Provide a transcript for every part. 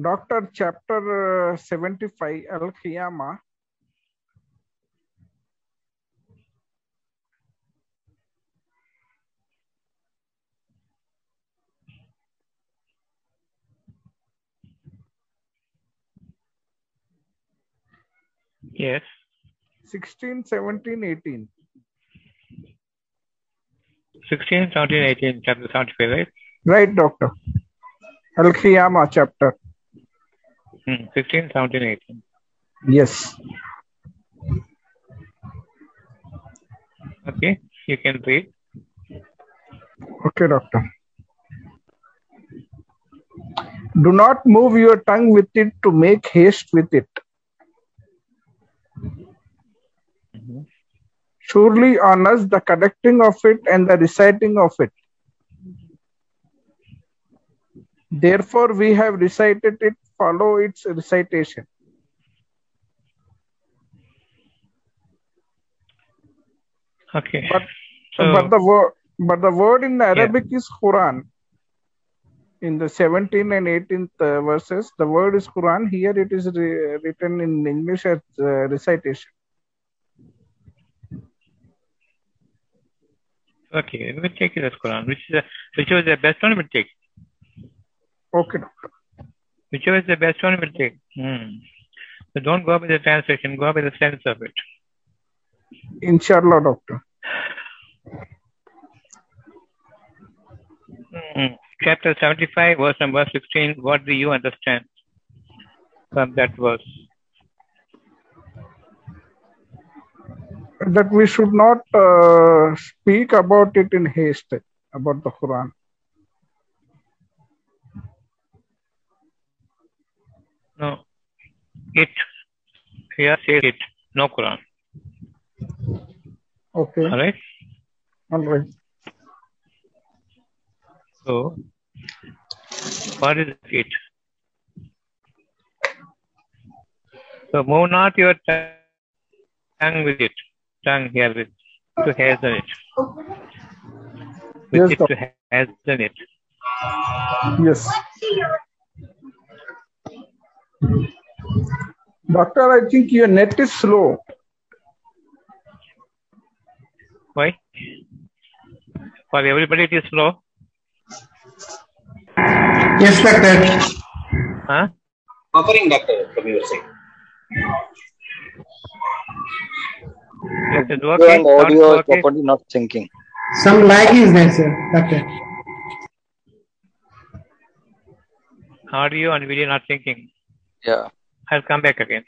Doctor, chapter uh, 75, Al Qiyamah. Yes. 16, 17, 18. 16, 17, 18, chapter 75, right? Right, doctor. Al Qiyamah chapter. Hmm. 16, 17, 18. Yes. Okay, you can read. Okay, doctor. Do not move your tongue with it to make haste with it. Mhm. Surely on us the conducting of it and the reciting of it. Therefore, we have recited it, follow its recitation. Okay. But So, but the word but the word in Arabic is Quran. In the 17th and 18th uh, verses, the word is Quran. Here it is re- written in English as uh, recitation. okay, we will take it as Quran. Which is the, whichever is the best one, we'll take. Okay, doctor. Whichever is the best one, we'll take. Hmm. So don't go by the translation, go by the sense of it. Inshallah, doctor. Hmm. Chapter 75, verse number 16. What do you understand from that verse? That we should not uh, speak about it in haste about the Quran. No. It. Here says it. No Quran. Okay, All right. all right. So, what is it? So, move not your tongue with it. Tongue here with to hasten it. With Yes, it to hasten it. Yes. Doctor, I think your net is slow. Why? For everybody, it is slow. Yes, doctor. Huh? Buffering, doctor, from your side. Yes, it's Video okay. audio is okay. properly not syncing. Some lag is there, sir. Doctor. Audio and video not syncing. Yeah. I'll come back again.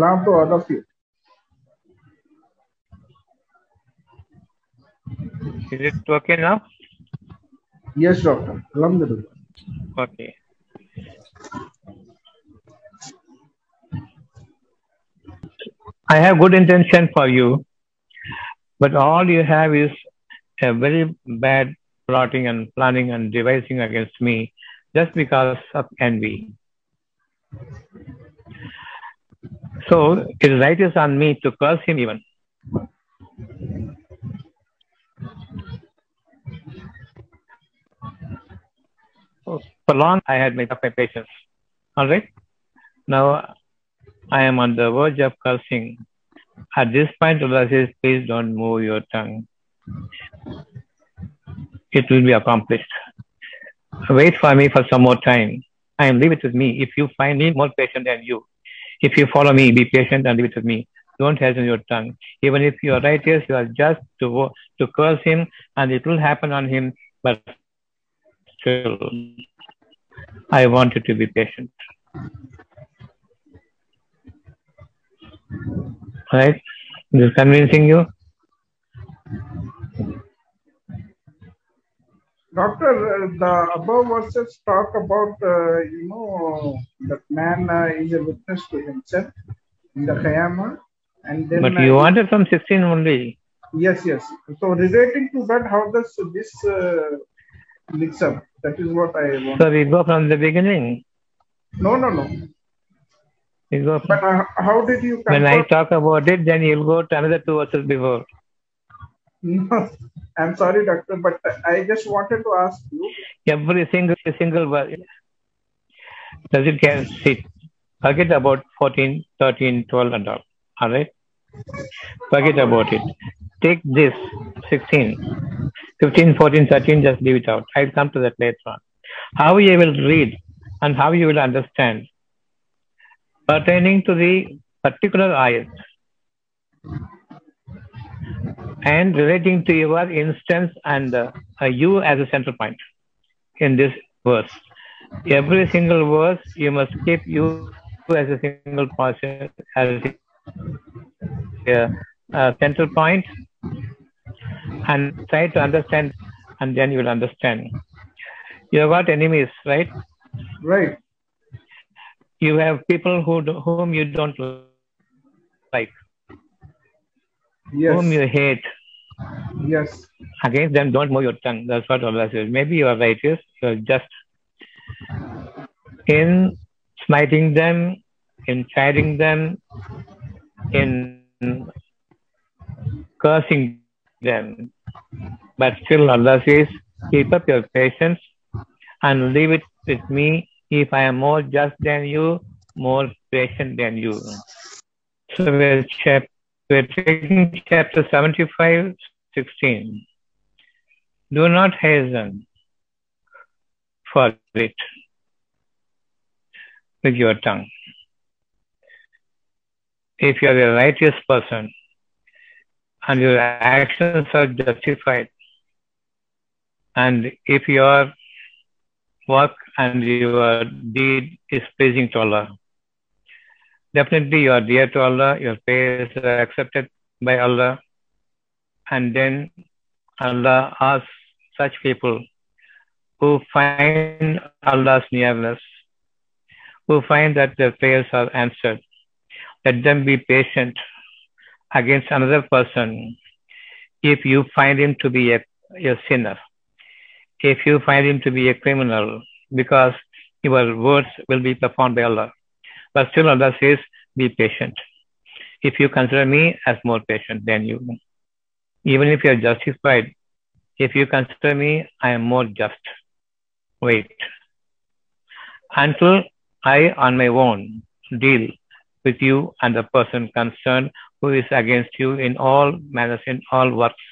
Salam to all of you. Is it okay now? Yes, doctor. Alhamdulillah. Okay. I have good intention for you, but all you have is a very bad plotting and planning and devising against me just because of envy. So right is on me to curse him even. For long, I had made up my patience. All right. Now I am on the verge of cursing. At this point, Allah says, please don't move your tongue. It will be accomplished. Wait for me for some more time. I am leave it with me. If you find me more patient than you, if you follow me, be patient and it with me. Don't hasten your tongue. Even if you are righteous, you are just to to curse him, and it will happen on him. But still, I want you to be patient. Right? Is this convincing you? Doctor, uh, the above verses talk about, uh, you know, that man uh, is a witness to himself in the Qiyamah. And then, But you uh, wanted from 16 only. Yes, yes. So relating to that, how does this uh, mix up? That is what I want. So we go from the beginning. No, no, no. We go from, But uh, how did you when I talk about it, then you'll go to another two verses before. No, I'm sorry, doctor, but I just wanted to ask you. Every single single word. Does it get sit? Forget about 14, 13, 12 and all. All right? Forget about it. Take this 16, 15, 14, 13, just leave it out. I'll come to that later on. How you will read and how you will understand pertaining to the particular ayat and relating to your instance and uh, you as a central point in this verse. Every single verse, you must keep you as a single person, as a uh, central point, and try to understand, and then you will understand. You have got enemies, right? Right. You have people who do, whom you don't like, Yes. whom you hate. Yes. Against them, don't move your tongue. That's what Allah says. Maybe you are righteous, you are just in smiting them, in chiding them, in cursing them. But still, Allah says, keep up your patience and leave it with me. If I am more just than you, more patient than you. So we're, chap- we're taking chapter 75, 16. Do not hasten for it with your tongue. If you are a righteous person and your actions are justified, and if your work and your deed is pleasing to Allah, definitely you are dear to Allah, your prayers are accepted by Allah, and then Allah asks such people who find Allah's nearness, who find that their prayers are answered, let them be patient against another person if you find him to be a, a sinner, if you find him to be a criminal, because your words will be performed by Allah. But still Allah says, be patient. If you consider me as more patient than you, even if you are justified, if you consider me, I am more just. Wait until I on my own deal with you and the person concerned who is against you in all manners, in all works,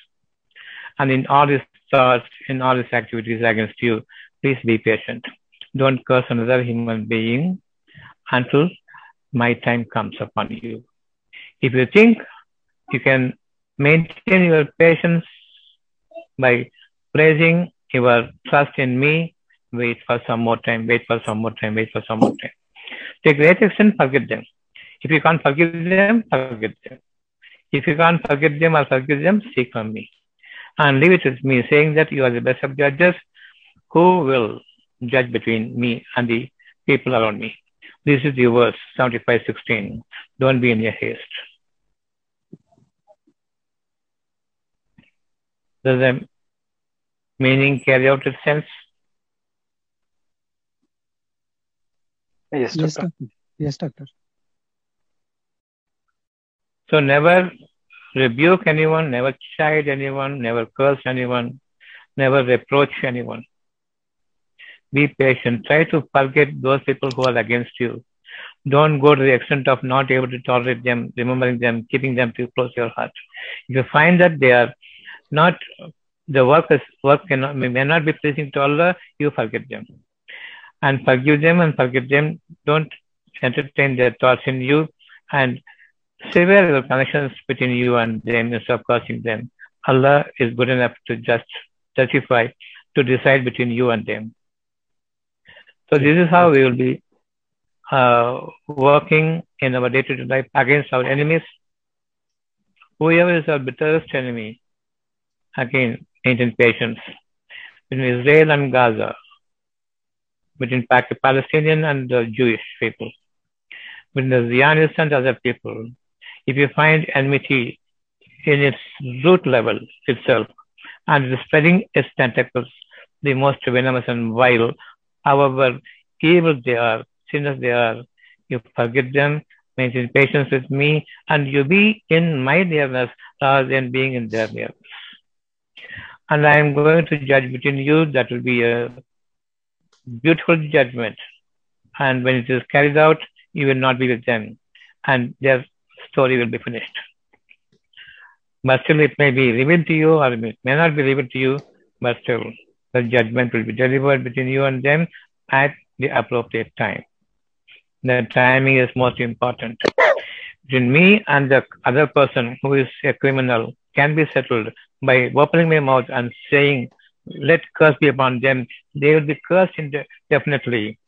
and in all his thoughts, in all his activities against you. Please be patient. Don't curse another human being until my time comes upon you. If you think you can maintain your patience by praising your trust in me, wait for some more time, wait for some more time, wait for some more time. A great extent, forget them. If you can't forgive them, forget them. If you can't forgive them or forgive them, seek from me. And leave it with me, saying that you are the best of judges who will judge between me and the people around me. This is the verse 75:16. Don't be in a haste. Does the meaning carry out its sense? Yes, Yes, doctor. doctor. Yes, doctor. So never rebuke anyone, never chide anyone, never curse anyone, never reproach anyone. Be patient. Try to forget those people who are against you. Don't go to the extent of not able to tolerate them, remembering them, keeping them too close to your heart. If you find that they are not the work is work cannot may not be pleasing to Allah, you forget them. And forgive them and forget them. Don't entertain their thoughts in you and sever the connections between you and them instead of causing them. Allah is good enough to just justify, to decide between you and them. So this is how we will be uh, working in our day-to-day life against our enemies. Whoever is our bitterest enemy, again, maintain patience. between Israel and Gaza, between Palestinian and the Jewish people, between the Zionists and other people. If you find enmity in its root level itself and it is spreading its tentacles, the most venomous and vile, however evil they are, sinners they are, you forgive them, maintain patience with me, and you be in my nearness rather than being in their nearness. And I am going to judge between you, that will be a beautiful judgment. And when it is carried out, you will not be with them, and their story will be finished. But still, it may be revealed to you, or it may not be revealed to you, but still, the judgment will be delivered between you and them at the appropriate time. The timing is most important. Between me and the other person who is a criminal can be settled by opening my mouth and saying, Let curse be upon them. They will be cursed inde- definitely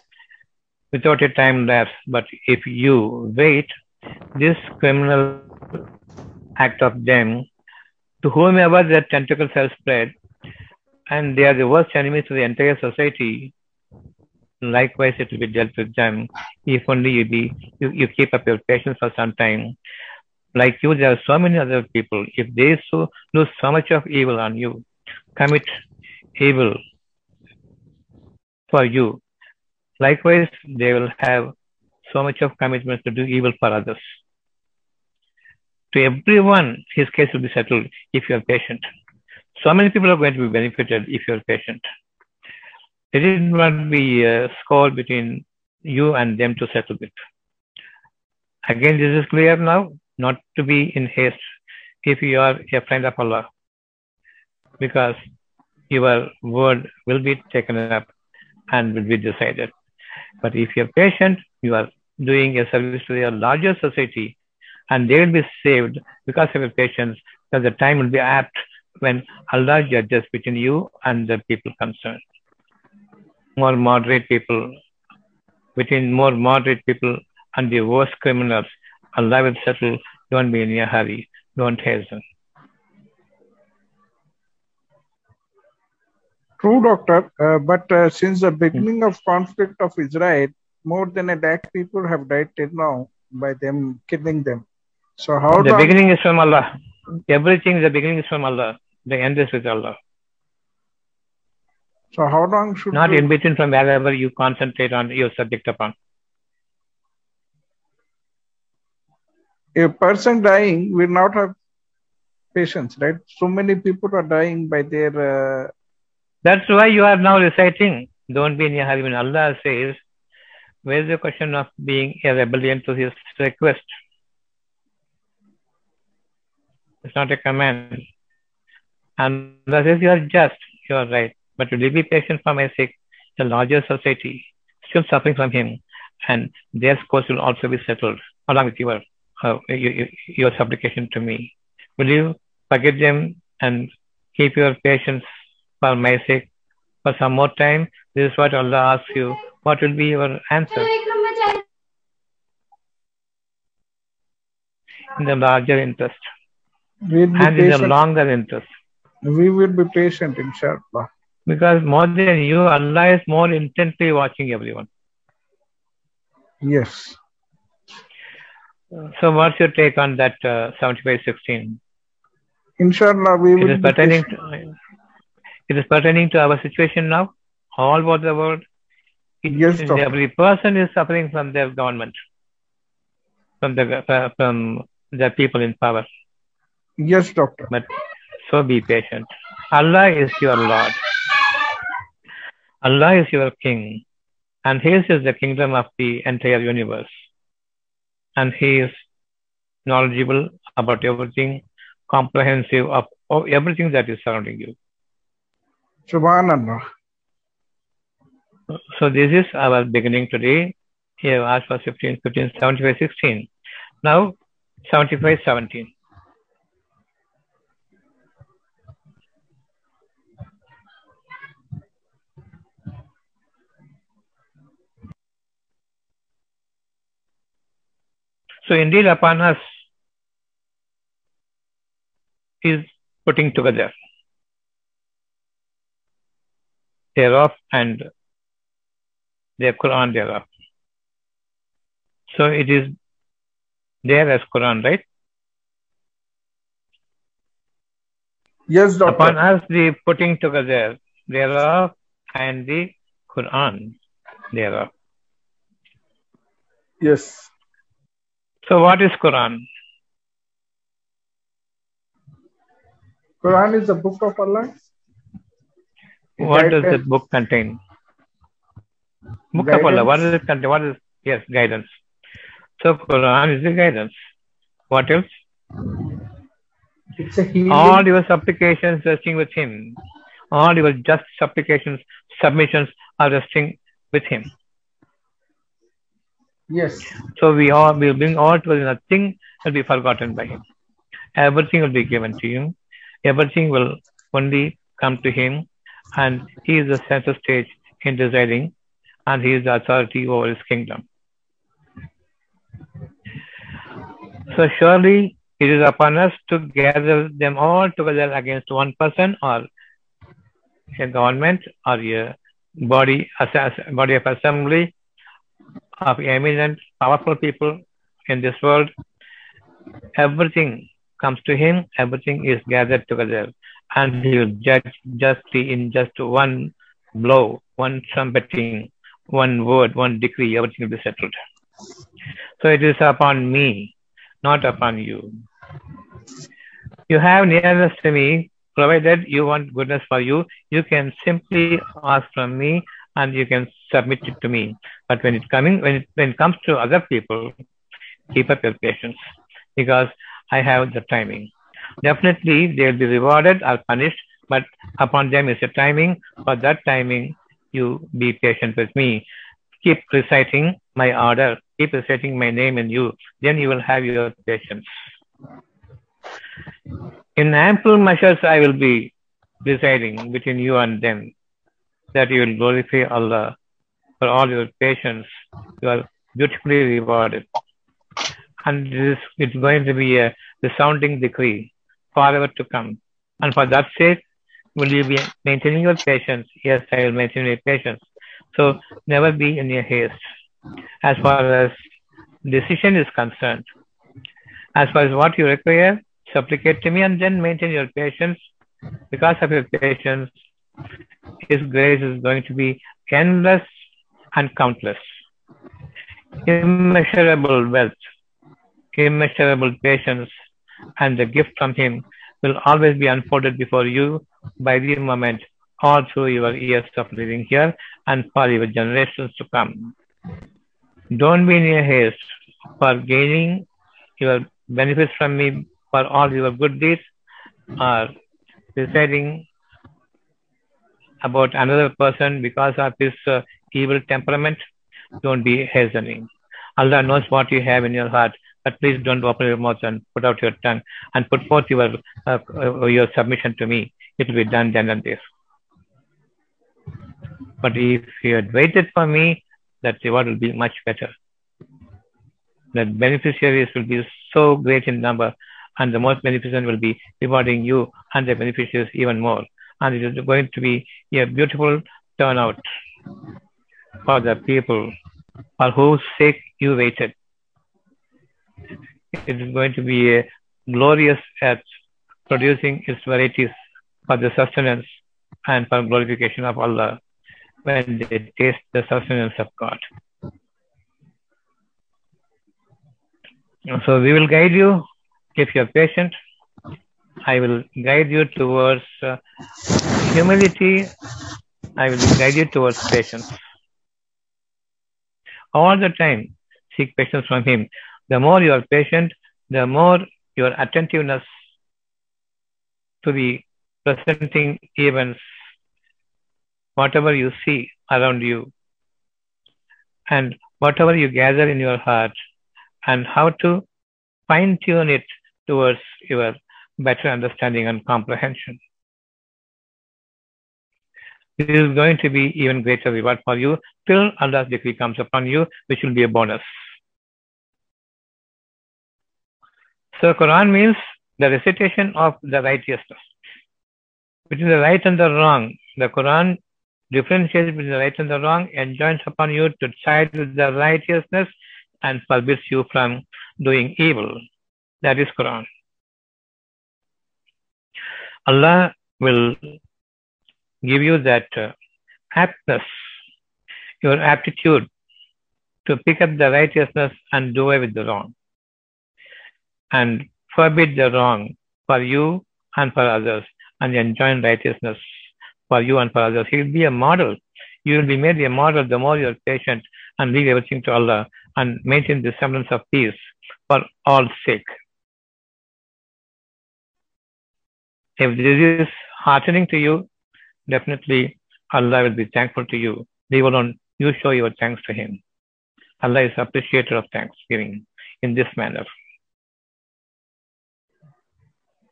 without a time lapse. But if you wait, this criminal act of them, to whomever their tentacles have spread, and they are the worst enemies to the entire society, likewise it will be dealt with them. If only you be you, you keep up your patience for some time. Like you there are so many other people. If they so do so much of evil on you commit evil for you likewise they will have so much of commitment to do evil for others. To everyone his case will be settled if you are patient so many people are going to be benefited if you are patient there will not be a uh, score between you and them to settle it. Again, this is clear now, not to be in haste if you are a friend of Allah, because your word will be taken up and will be decided. But if you are patient, you are doing a service to your larger society, and they will be saved because of your patience, because the time will be apt when Allah judges between you and the people concerned more moderate people, between more moderate people and the worst criminals, Allah will settle. Don't be in a hurry. Don't hasten. True, doctor. Uh, but uh, since the beginning of conflict of Israel, more than a lakh people have died till now by them killing them. So how The beginning is from Allah. Everything, the beginning is from Allah. The end is with Allah. So how long should Not we- in between from wherever you concentrate on your subject upon. a person dying will not have patience, right? So many people are dying by their. Uh, That's why you are now reciting. Don't be in a hurry. When Allah says, where is the question of being a rebellion to his request? It's not a command. And says, you are just, you are right. But will you be patient for my sake? The larger society still suffering from him, and their scores will also be settled along with your, uh, your, your- your supplication to me. Will you forgive them and keep your patience for my sake for some more time? This is what Allah asks you. What will be your answer in the larger interest and in the longer interest? We will be patient, inshallah. Because more than you, Allah is more intently watching everyone. Yes. So, what's your take on that uh, 7516? Inshallah, we It will is be pertaining to, it is pertaining to our situation now, all over the world. Each Yes, doctor. every person is suffering from their government, from the uh, from the people in power. Yes, doctor. But so be patient. Allah is your Lord. Allah is your King. And His is the kingdom of the entire universe. And He is knowledgeable about everything, comprehensive of, of everything that is surrounding you. Subhanallah. So this is our beginning today. Here asked for 15, 15, 75, 16. Now 75, 17. So indeed upon us is putting together. thereof and the Quran thereof. So it is there as Quran, right? Yes, doctor. Upon us the putting together thereof and the Quran thereof. Yes. So what is Quran? Quran is the book of Allah. It What does the book contain? Book of Allah. What does it contain? What is yes guidance? So Quran is the guidance. What else? It's a healing. All your supplications resting with Him. All your just supplications, submissions are resting with Him. Yes. So we all will bring all to. Nothing will be forgotten by Him. Everything will be given to him. Everything will only come to Him, and He is the center stage in deciding, and He is the authority over His kingdom. So surely it is upon us to gather them all together against one person or a government or a body, as- body of assembly of eminent, powerful people in this world. Everything comes to him, everything is gathered together, and he will judge justly in just one blow, one trumpeting, one word, one decree, everything will be settled. So it is upon me, not upon you. You have nearness to me, provided you want goodness for you, you can simply ask from me and you can submit it to me. But when it coming when it, when it comes to other people, keep up your patience because I have the timing. Definitely they will be rewarded or punished, but upon them is a timing. For that timing, you be patient with me. Keep reciting my order, keep reciting my name in you, then you will have your patience. In ample measures, I will be deciding between you and them that you will glorify Allah for all your patience. You are beautifully rewarded. And this it's going to be a resounding decree forever to come. And for that sake, will you be maintaining your patience? Yes, I will maintain your patience. So never be in a haste. As far as decision is concerned, as far as what you require, supplicate to me and then maintain your patience. Because of your patience, His grace is going to be endless and countless. Immeasurable wealth, immeasurable patience, and the gift from Him will always be unfolded before you by the moment all through your years of living here and for your generations to come. Don't be in a haste for gaining your benefits from me for all your good deeds or deciding about another person because of his uh, evil temperament. Don't be hastening. Allah knows what you have in your heart, but please don't open your mouth and put out your tongue and put forth your uh, uh, your submission to me. It will be done then and there. But if you had waited for me, that reward will be much better. The beneficiaries will be so great in number, and the most beneficent will be rewarding you and the beneficiaries even more. And it is going to be a beautiful turnout for the people for whose sake you waited. It is going to be a glorious at producing its varieties for the sustenance and for glorification of Allah when they taste the sustenance of God. So we will guide you if you are patient. I will guide you towards uh, humility. I will guide you towards patience. All the time, seek patience from Him. The more you are patient, the more your attentiveness to the presenting events, whatever you see around you, and whatever you gather in your heart, and how to fine tune it towards your better understanding and comprehension. This is going to be even greater reward for you till Allah's decree comes upon you, which will be a bonus. So Quran means the recitation of the righteousness. Between the right and the wrong, the Quran differentiates between the right and the wrong, and joins upon you to side with the righteousness, and forbids you from doing evil. That is Quran. Allah will give you that uh, aptness, your aptitude to pick up the righteousness and do away with the wrong, and forbid the wrong for you and for others, and enjoin righteousness for you and for others. He will be a model. You will be made a model the more you are patient and leave everything to Allah and maintain the semblance of peace for all sake. If this is heartening to you, definitely Allah will be thankful to you. Leave alone, you show your thanks to Him. Allah is appreciator of thanksgiving in this manner.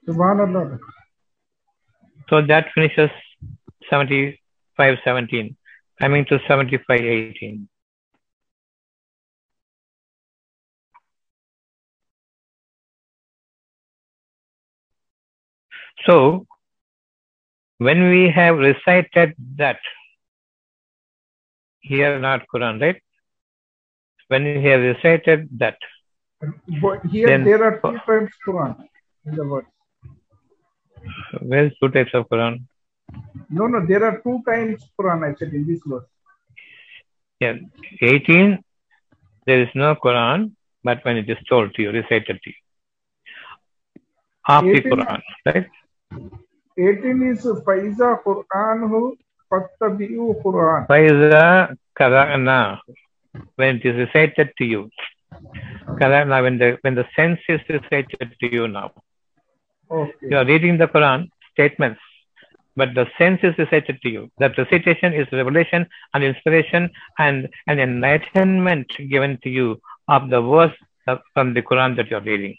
Subhanallah. So that finishes 7517, coming to 7518. So, when we have recited that, here not Quran, right? When we have recited that, But here Then- there are two times Quran in the words. where's two types of Quran? No, no, there are two times Quran, I said in this verse. Yeah, 18, there is no Quran, but when it is told to you, recited to you. Half the Quran, right? 18 is Faiza Quran hu Fattabi'u Quran. Faiza Karana, when it is recited to you. Karana, when the, when the sense is recited to you now. Okay. You are reading the Quran statements, but the sense is recited to you. That recitation is revelation and inspiration and an enlightenment given to you of the verse from the Quran that you are reading.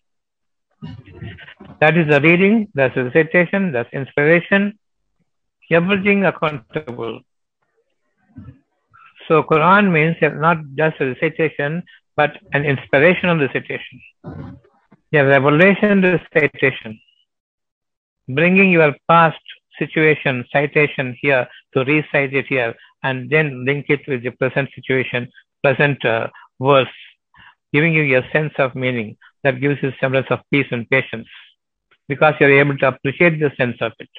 That is the reading, that's recitation, that's inspiration, everything accountable. So Quran means not just a recitation, but an inspirational recitation. A revelation recitation bringing your past situation, citation here to recite it here, and then link it with the present situation, present uh, verse, giving you a sense of meaning that gives you semblance of peace and patience, because you are able to appreciate the sense of it.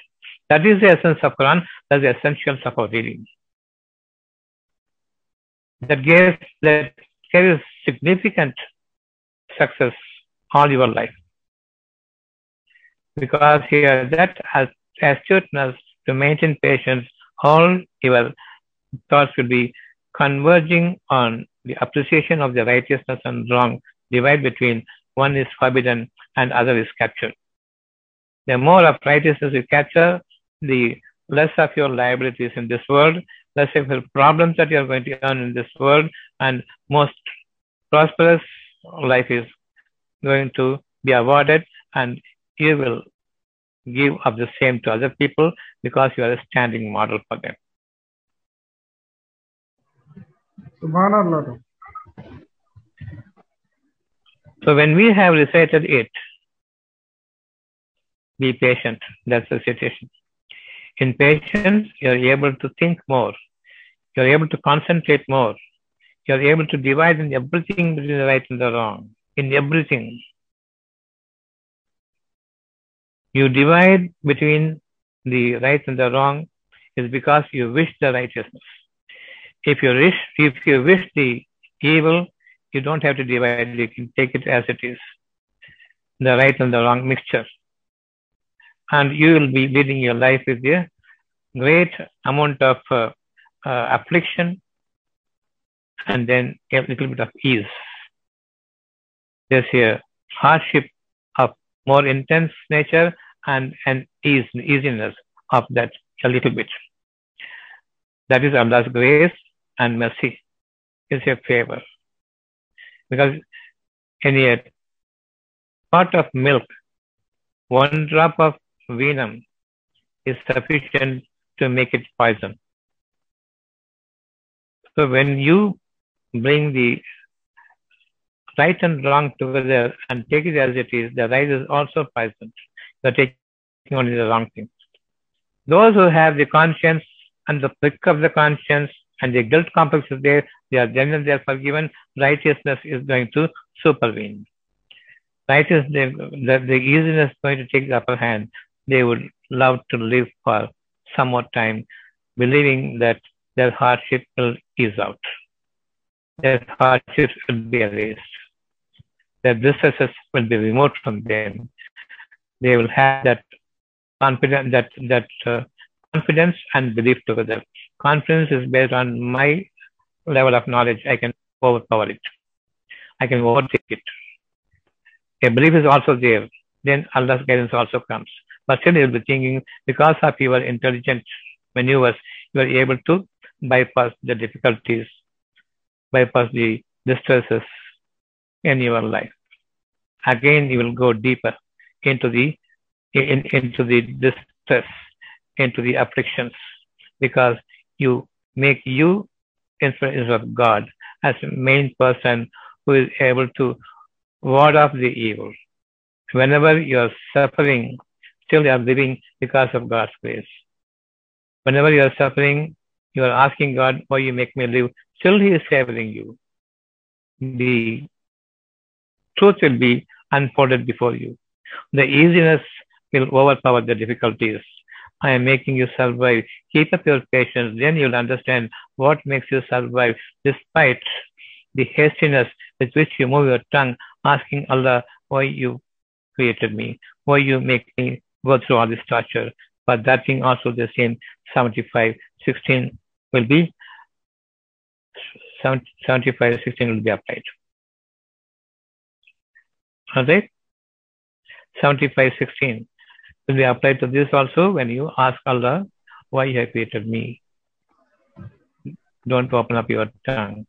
That is the essence of Quran. That's the essentials of our reading. That gives that carries significant success all your life because here that has astuteness to maintain patience, all your thoughts will be converging on the appreciation of the righteousness and wrong, divide between one is forbidden and other is captured. The more of righteousness you capture, the less of your liabilities in this world, less of your problems that you are going to earn in this world, and most prosperous life is going to be awarded, and you will give of the same to other people because you are a standing model for them. Subhanallah. So when we have recited it, be patient. That's the situation. In patience, you're able to think more. You're able to concentrate more. You're able to divide in everything between the right and the wrong. In everything. You divide between the right and the wrong is because you wish the righteousness. If you wish, if you wish the evil, you don't have to divide. You can take it as it is, the right and the wrong mixture, and you will be leading your life with a great amount of uh, uh, affliction, and then a little bit of ease. There's a hardship of more intense nature and an ease, easiness of that a little bit. That is Allah's grace and mercy is a favor. Because in a pot of milk, one drop of venom is sufficient to make it poison. So when you bring the right and wrong together and take it as it is, the right is also poisoned. You're taking only the wrong thing. Those who have the conscience and the prick of the conscience and the guilt complex is there, they are genuine, they are forgiven, righteousness is going to supervene. Righteousness, the, the easiness is going to take the upper hand. They would love to live for some more time, believing that their hardship will ease out. Their hardships will be erased. Their distresses will be removed from them. They will have that confidence, that, that uh, confidence and belief together. Confidence is based on my level of knowledge. I can overpower it. I can overtake it. A belief is also there. Then Allah's guidance also comes. But still you'll be thinking, because of your intelligent maneuvers, you are able to bypass the difficulties, bypass the distresses in your life. Again, you will go deeper into the in, into the distress, into the afflictions, because you make you influence of God as the main person who is able to ward off the evil. Whenever you are suffering, still you are living because of God's grace. Whenever you are suffering, you are asking God, why you make me live? Still He is favoring you. The truth will be unfolded before you. The easiness will overpower the difficulties. I am making you survive. Keep up your patience, then you'll understand what makes you survive despite the hastiness with which you move your tongue, asking Allah why you created me, why you make me go through all this torture. But that thing also the same 75, 16 will be 75, 16 will be applied. Alright? 75, 16 be applied to this also when you ask Allah why you have created me. Don't open up your tongue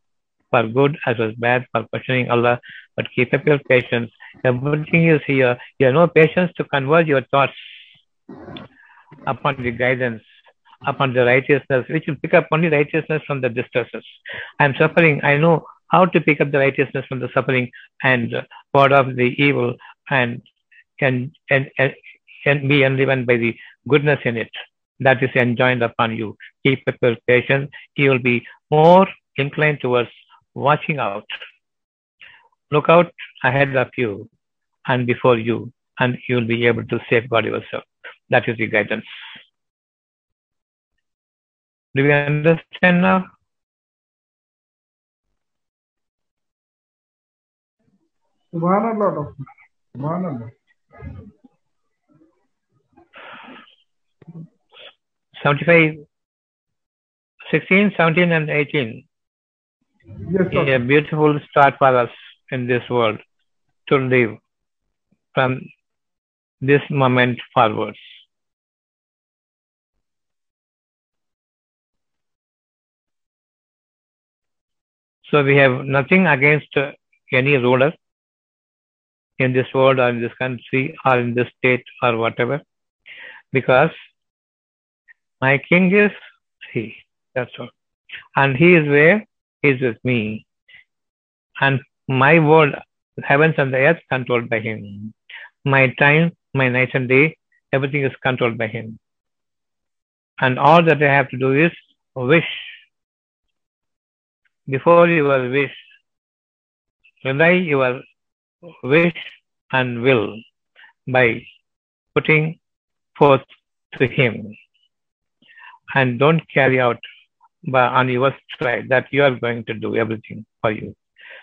for good as well as bad for questioning Allah, but keep up your patience. Everything is here. You have no patience to converge your thoughts upon the guidance, upon the righteousness, which will pick up only righteousness from the distresses. I am suffering. I know how to pick up the righteousness from the suffering and ward off the evil and can and, and, and be enlivened by the goodness in it that is enjoined upon you. Keep up your patience. You will be more inclined towards watching out. Look out ahead of you and before you, and you will be able to safeguard yourself. That is the guidance. Do we understand now? Subhanallah, doctor. Subhanallah. Seventy-five, sixteen, seventeen, and 18. Yes, doctor. a beautiful start for us in this world to live from this moment forwards. So we have nothing against any ruler in this world or in this country or in this state or whatever, because my king is he. That's all. And he is where? He is with me. And my world, heavens and the earth, controlled by him. My time, my night and day, everything is controlled by him. And all that I have to do is wish. Before your wish, rely your wish and will by putting forth to him. And don't carry out by, on your stride that you are going to do everything for you.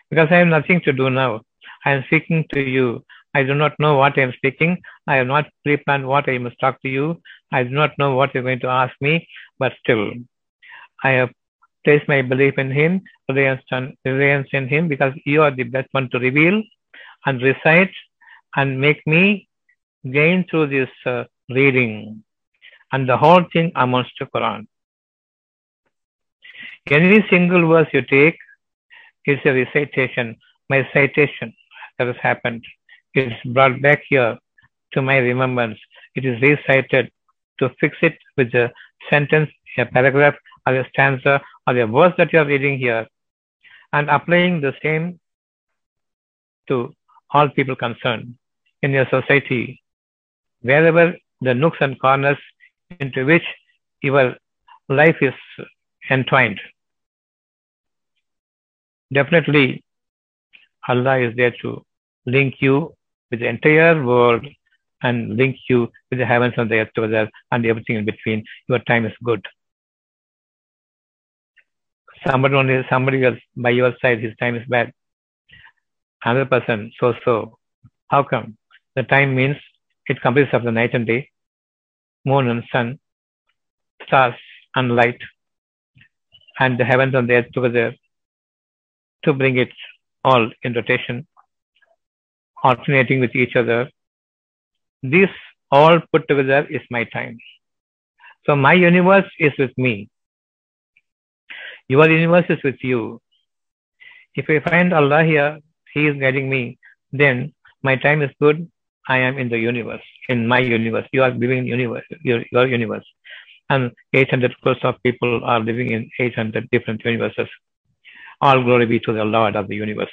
Because I have nothing to do now. I am speaking to you. I do not know what I am speaking. I have not pre-planned what I must talk to you. I do not know what you're going to ask me, but still, I have placed my belief in Him, reliance in Him, because you are the best one to reveal and recite and make me gain through this uh, reading. And the whole thing amounts to Quran. Any single verse you take is a recitation, my citation that has happened. is brought back here to my remembrance. It is recited to fix it with a sentence, a paragraph, or a stanza, or a verse that you are reading here, and applying the same to all people concerned in your society, wherever the nooks and corners into which your life is entwined. Definitely, Allah is there to link you with the entire world and link you with the heavens and the earth together and everything in between. Your time is good. Somebody only somebody else by your side, his time is bad. Another person, so so. How come? The time means it consists of the night and day, moon and sun, stars and light, and the heavens and the earth together to bring it all in rotation, alternating with each other. This all put together is my time. So my universe is with me. Your universe is with you. If I find Allah here, He is guiding me, then my time is good. I am in the universe, in my universe. You are living in universe, your, your universe. And 800 crores of people are living in 800 different universes. All glory be to the Lord of the universe.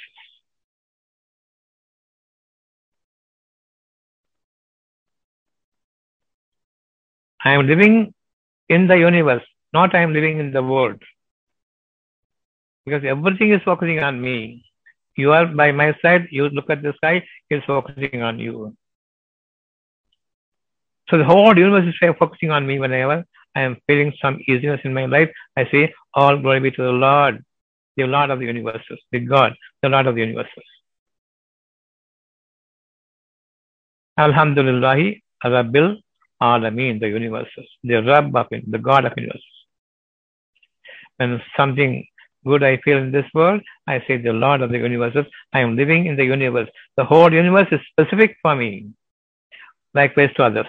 I am living in the universe, not I am living in the world. Because everything is focusing on me. You are by my side, you look at the sky, it's focusing on you. So the whole universe is focusing on me whenever I am feeling some easiness in my life. I say, All glory be to the Lord, the Lord of the universes, the God, the Lord of the universes. Alhamdulillahi, Rabbil Alameen, the universes, the Rabb of the God of universes. When something good I feel in this world, I say the Lord of the universes. I am living in the universe. The whole universe is specific for me, likewise to others.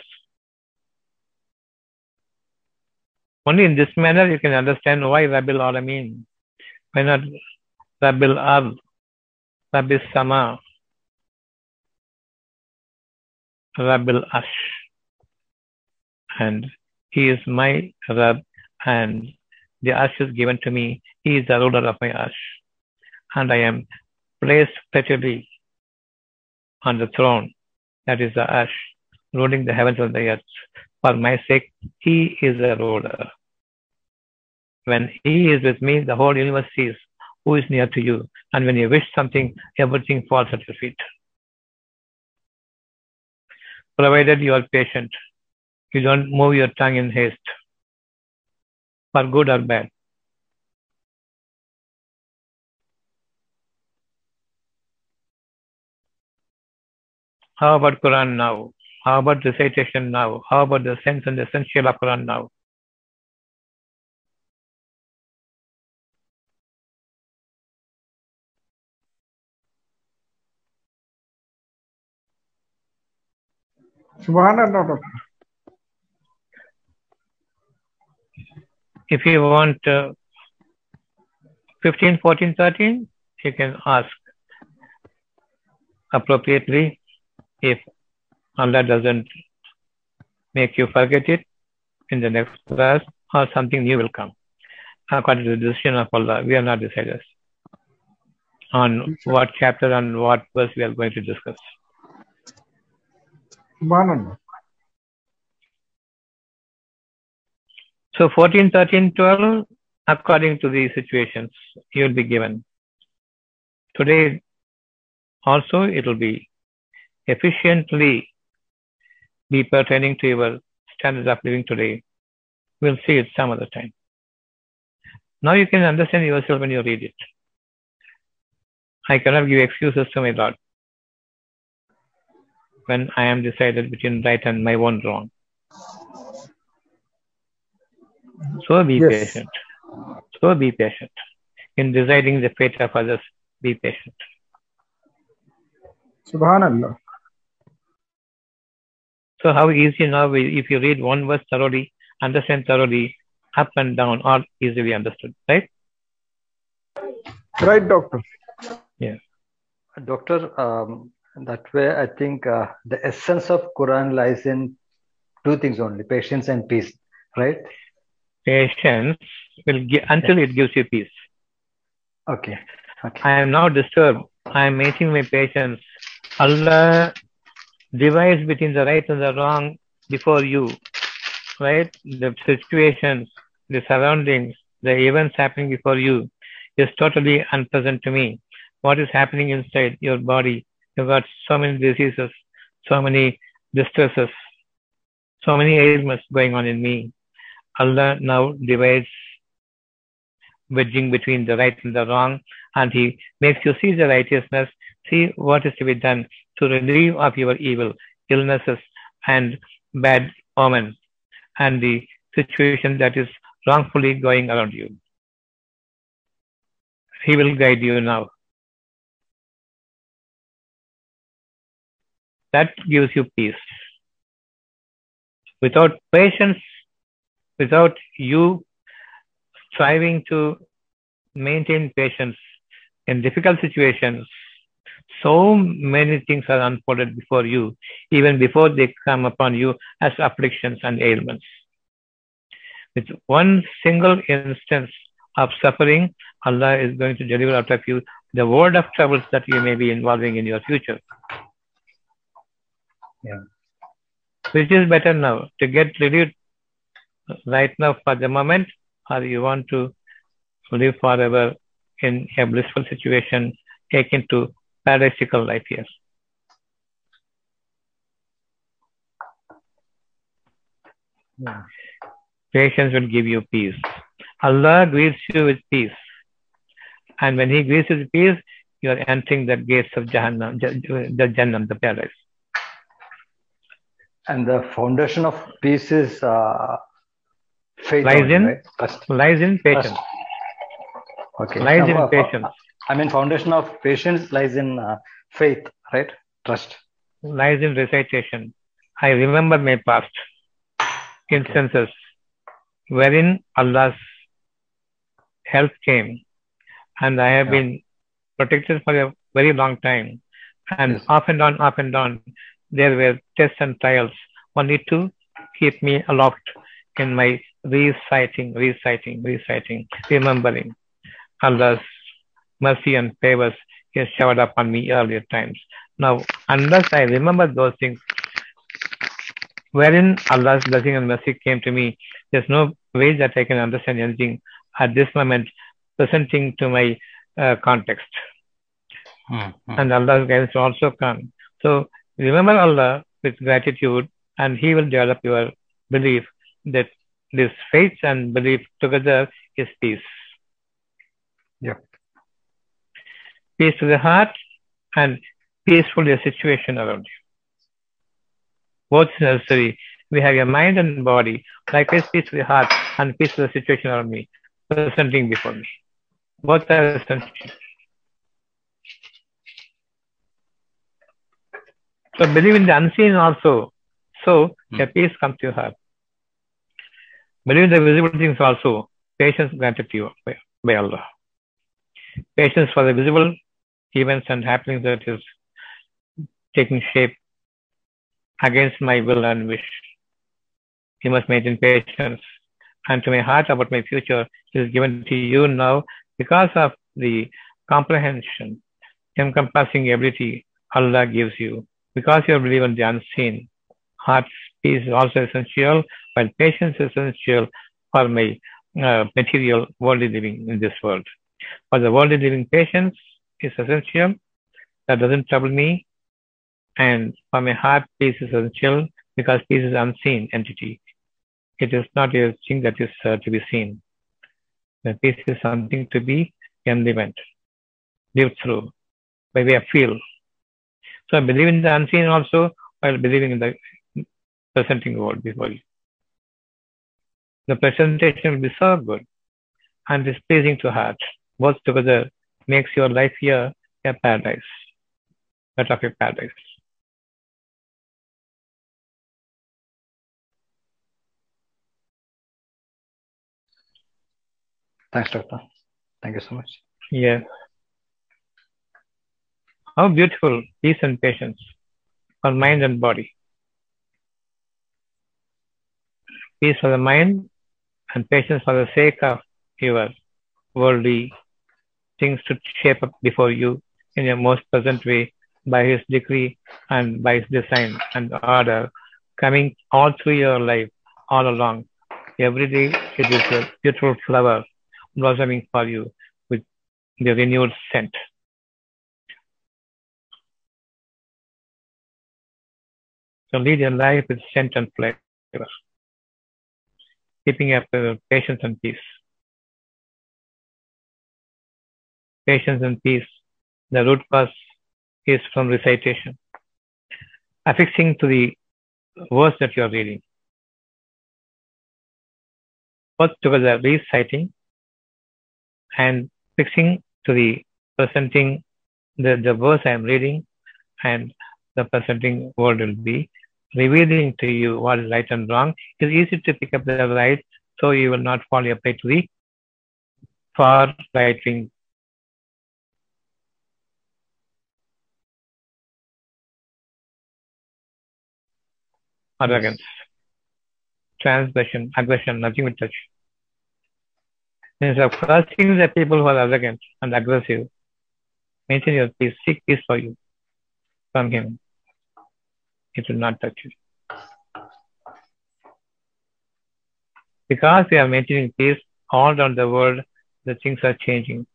Only in this manner you can understand why Rabbil Alameen. Why not Rabbil Ab, Rabbil Sama, Rabbil Arsh. And he is my Rab and the Arsh is given to me. He is the ruler of my Arsh. And I am placed prettily on the throne, that is the Arsh, ruling the heavens and the earth. For my sake, he is the ruler. When he is with me, the whole universe sees who is near to you. And when you wish something, everything falls at your feet. Provided you are patient, you don't move your tongue in haste for good or bad. How about Quran now? How about recitation now? How about the sense and the essential of Quran now? Subhanallah. If you want uh, 15, 14, 13, you can ask appropriately if Allah doesn't make you forget it in the next class or something new will come. According to the decision of Allah, we are not deciders on what chapter and what verse we are going to discuss. Subhanallah. So 14, 13, 12, according to the situations, you will be given. Today also it will be efficiently be pertaining to your standards of living today. We'll see it some other time. Now you can understand yourself when you read it. I cannot give excuses to my Lord when I am decided between right and my own wrong. So be Yes. patient. So be patient. In deciding the fate of others, be patient. Subhanallah. So how easy now if you read one verse thoroughly, understand thoroughly, up and down, all easily understood, right? Right, doctor. Yeah. Doctor, um, that way I think uh, the essence of Quran lies in two things only: patience and peace. Right? Patience will give until it gives you peace. Okay. Okay. I am now disturbed. I am making my patience. Allah divides between the right and the wrong before you. Right? The situations, the surroundings, the events happening before you is totally unpleasant to me. What is happening inside your body? You've got so many diseases, so many distresses, so many ailments going on in me. Allah now divides, wedging between the right and the wrong, and He makes you see the righteousness, see what is to be done to relieve of your evil, illnesses, and bad omens, and the situation that is wrongfully going around you. He will guide you now. That gives you peace. Without patience, without you striving to maintain patience in difficult situations, so many things are unfolded before you, even before they come upon you as afflictions and ailments. With one single instance of suffering, Allah is going to deliver out of you the world of troubles that you may be involving in your future. Yeah. Which is better now to get relieved right now for the moment, or you want to live forever in a blissful situation, taken to paradisical life here. Yeah. Patience will give you peace. Allah greets you with peace. And when He greets you with peace, you are entering the gates of Jahannam, the Jannah, the paradise. And the foundation of peace is uh, faith. Lies only, in- right? Lies in patience. Okay. Lies Now, in uh, patience. I mean, foundation of patience lies in uh, faith, right? Trust. Lies in recitation. I remember my past instances wherein Allah's help came and I have Yeah. been protected for a very long time. And Yes. off and on, off and on, there were tests and trials only to keep me aloft in my reciting, reciting, reciting, remembering Allah's mercy and favors He has showered upon me earlier times. Now, unless I remember those things, wherein Allah's blessing and mercy came to me, there's no way that I can understand anything at this moment, presenting to my uh, context. And Allah's guidance will also come. So remember Allah with gratitude, and He will develop your belief that this faith and belief together is peace. Yeah. Peace to the heart and peaceful the situation around you. Both is necessary. We have your mind and body, likewise peace to the heart and peace to the situation around me, presenting before me. Both are essential. So believe in the unseen also. So hmm. a peace comes to your heart. Believe in the visible things also. Patience granted to you by, by Allah. Patience for the visible events and happenings that is taking shape against my will and wish. You must maintain patience. And to my heart about my future is given to you now because of the comprehension, encompassing ability Allah gives you. Because you believe in the unseen, heart's peace is also essential, while patience is essential for my uh, material worldly living in this world. For the worldly living, patience is essential. That doesn't trouble me. And for my heart, peace is essential because peace is unseen entity. It is not a thing that is uh, to be seen. The peace is something to be enlivened, lived through by way of feel. So I believe in the unseen also while believing in the presenting world before you. The presentation will be so good and is pleasing to heart. Both together makes your life here a paradise, that of a paradise. Thanks, Doctor. Thank you so much. Yeah. How beautiful peace and patience for mind and body. Peace for the mind and patience for the sake of your worldly things to shape up before you in a most pleasant way by His decree and by His design and order, coming all through your life, all along, Every day it is a beautiful flower blossoming for you with the renewed scent. So lead your life with scent and flavor, keeping up with patience and peace. Patience and peace. The root cause is from recitation, affixing to the verse that you are reading. Both together, reciting and fixing to the presenting the, the verse I am reading and the presenting word will be revealing to you what is right and wrong. It's easy to pick up the right, so you will not fall prey to the far right wing. Arrogance, transgression, aggression, nothing will touch. Instead of cursing the people who are arrogant and aggressive, maintain your peace, seek peace for you from him. It will not touch you. Because we are maintaining peace all around the world, the things are changing.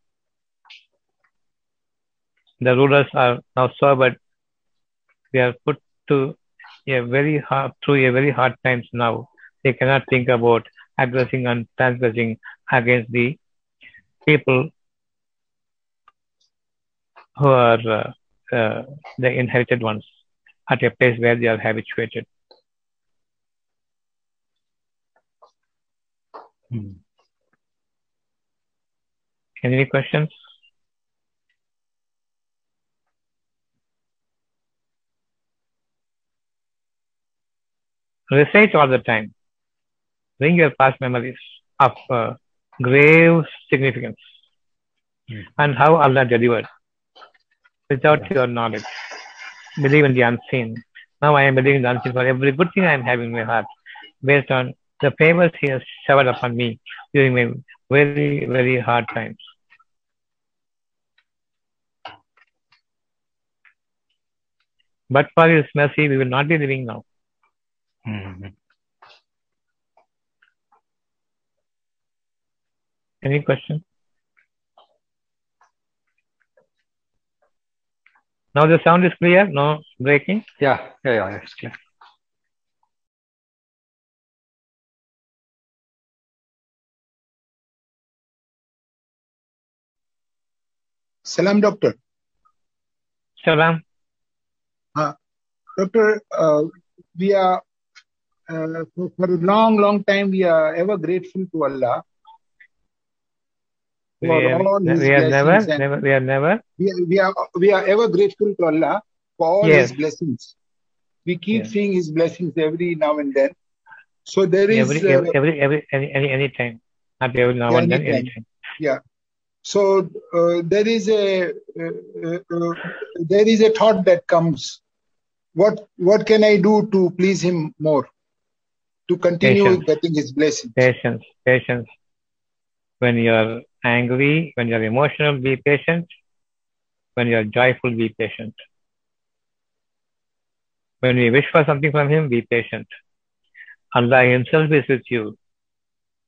The rulers are now sobered. They are put to a very hard through a very hard times now. They cannot think about aggressing and transgressing against the people who are uh, uh, the inherited ones at a place where they are habituated. Hmm. Any questions? Recite all the time. Bring your past memories of uh, grave significance Hmm. and how Allah delivered without your knowledge. Believe in the unseen. Now I am believing in the unseen for every good thing I am having in my heart based on the favors He has showered upon me during my very, very hard times. But for His mercy, we will not be living now. Hmm. Any question? Now the sound is clear, no breaking. Yeah, yeah, yeah, it's clear. Salam, doctor. Salam. Doctor, uh, we are uh, for, for a long, long time we are ever grateful to Allah We for are, all His we are never, never, we are never. we, are, we are we are ever grateful to Allah for all Yes. His blessings. We keep Yes. seeing His blessings every now and then. So there is Every, uh, every, every, every, any, any, any time. Not every now Yeah, and then, anytime. anytime. so uh, there is a uh, uh, uh, there is a thought that comes. What what can I do to please Him more? To continue Patience. getting His blessings. Patience, patience. When you are angry, when you are emotional, be patient. When you are joyful, be patient. When we wish for something from Him, be patient. Allah Himself is with you.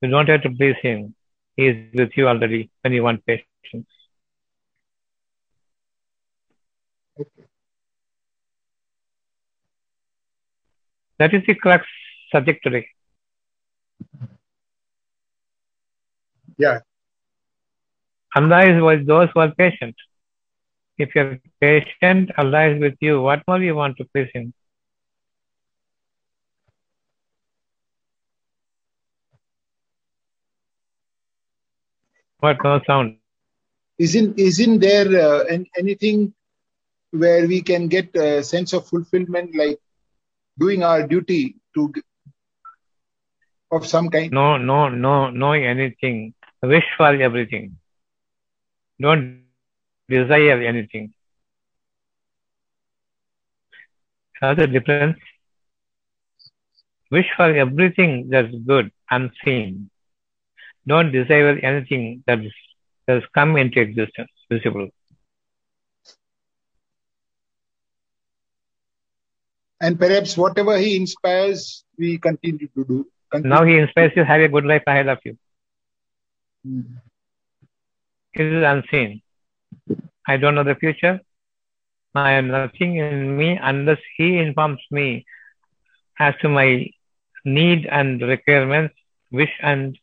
You don't have to please Him. He is with you already when you want patience. That is the crux subject today. Yeah. Allah is with those who are patient. If you're patient, Allah is with you. What more you want to please Him? What no sound? isn't isn't there uh, an, anything where we can get a sense of fulfillment like doing our duty to of some kind No, no, no, no anything. Wish for everything. Don't desire anything. How's the difference? Wish for everything that's good, unseen. Don't desire anything that has come into existence, visible. and perhaps whatever he inspires we continue to do Continue. Now he inspires you, have a good life ahead of you. Mm. It is unseen. I don't know the future. I have nothing in me unless he informs me as to my need and requirements, wish and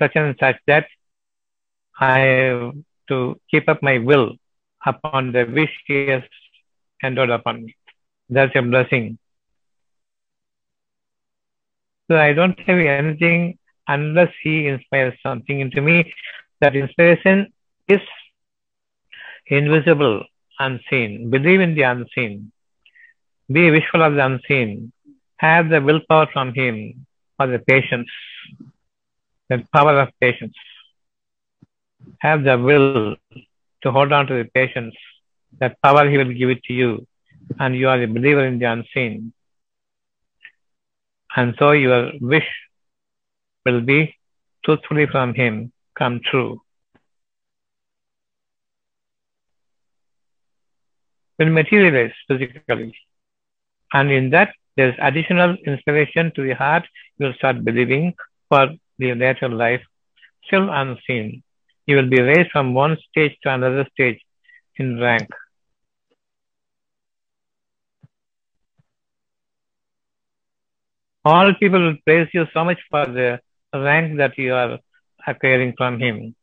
such and such that I have to keep up my will upon the wish he has endowed upon me. That's a blessing. So I don't have anything unless he inspires something into me. That inspiration is invisible, unseen. Believe in the unseen. Be wishful of the unseen. Have the willpower from him for the patience, the power of patience. Have the will to hold on to the patience. That power he will give it to you. And you are a believer in the unseen. And so your wish will be truthfully from him come true. Will materialize physically. And in that, there's additional inspiration to the heart. You'll start believing for the later life, still unseen. You will be raised from one stage to another stage in rank. All people will praise you so much for the rank that you are acquiring from him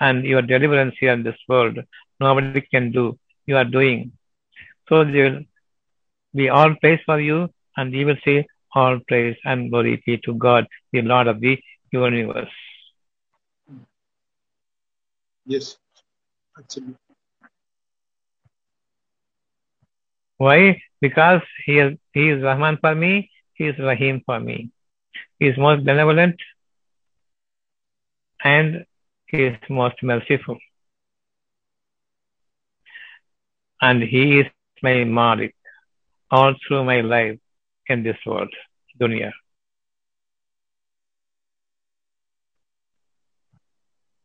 and your deliverance here in this world. Nobody can do. You are doing. So they will be all praise for you and you will say all praise and glory be to God, the Lord of the universe. Yes. Absolutely. Why? Because he is, he is Rahman for me, he is Rahim for me. He is most benevolent and he is most merciful. And he is my Malik all through my life in this world, dunya.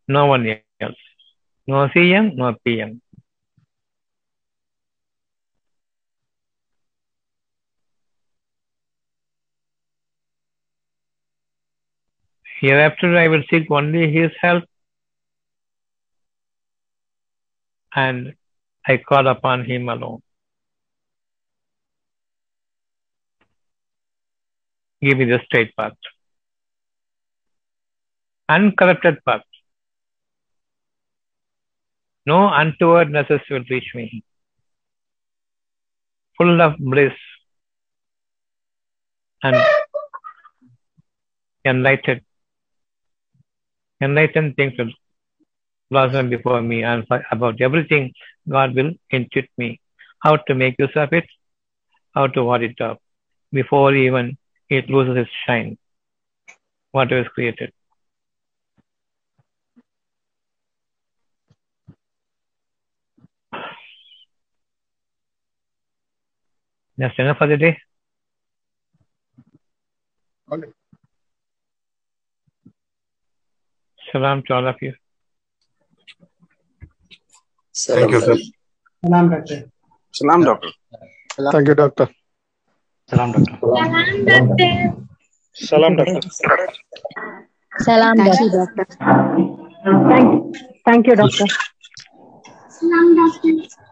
No one else. No CM, no PM. Hereafter I will seek only his help and I call upon him alone. Give me the straight path. Uncorrupted path. No untowardnesses will reach me. Full of bliss and enlightened enlightened things will blossom before me and about everything God will intuit me how to make use of it, how to ward it up before even it loses its shine, what was created. That's enough for the day. Right. Salam to all of you. Thank you, sir. Salam, Doctor. Salam, doctor. Thank you, doctor. Salam, doctor. Salam, doctor. Salam, Thank you, doctor. doctor. Thank, thank you, doctor. Salam, doctor.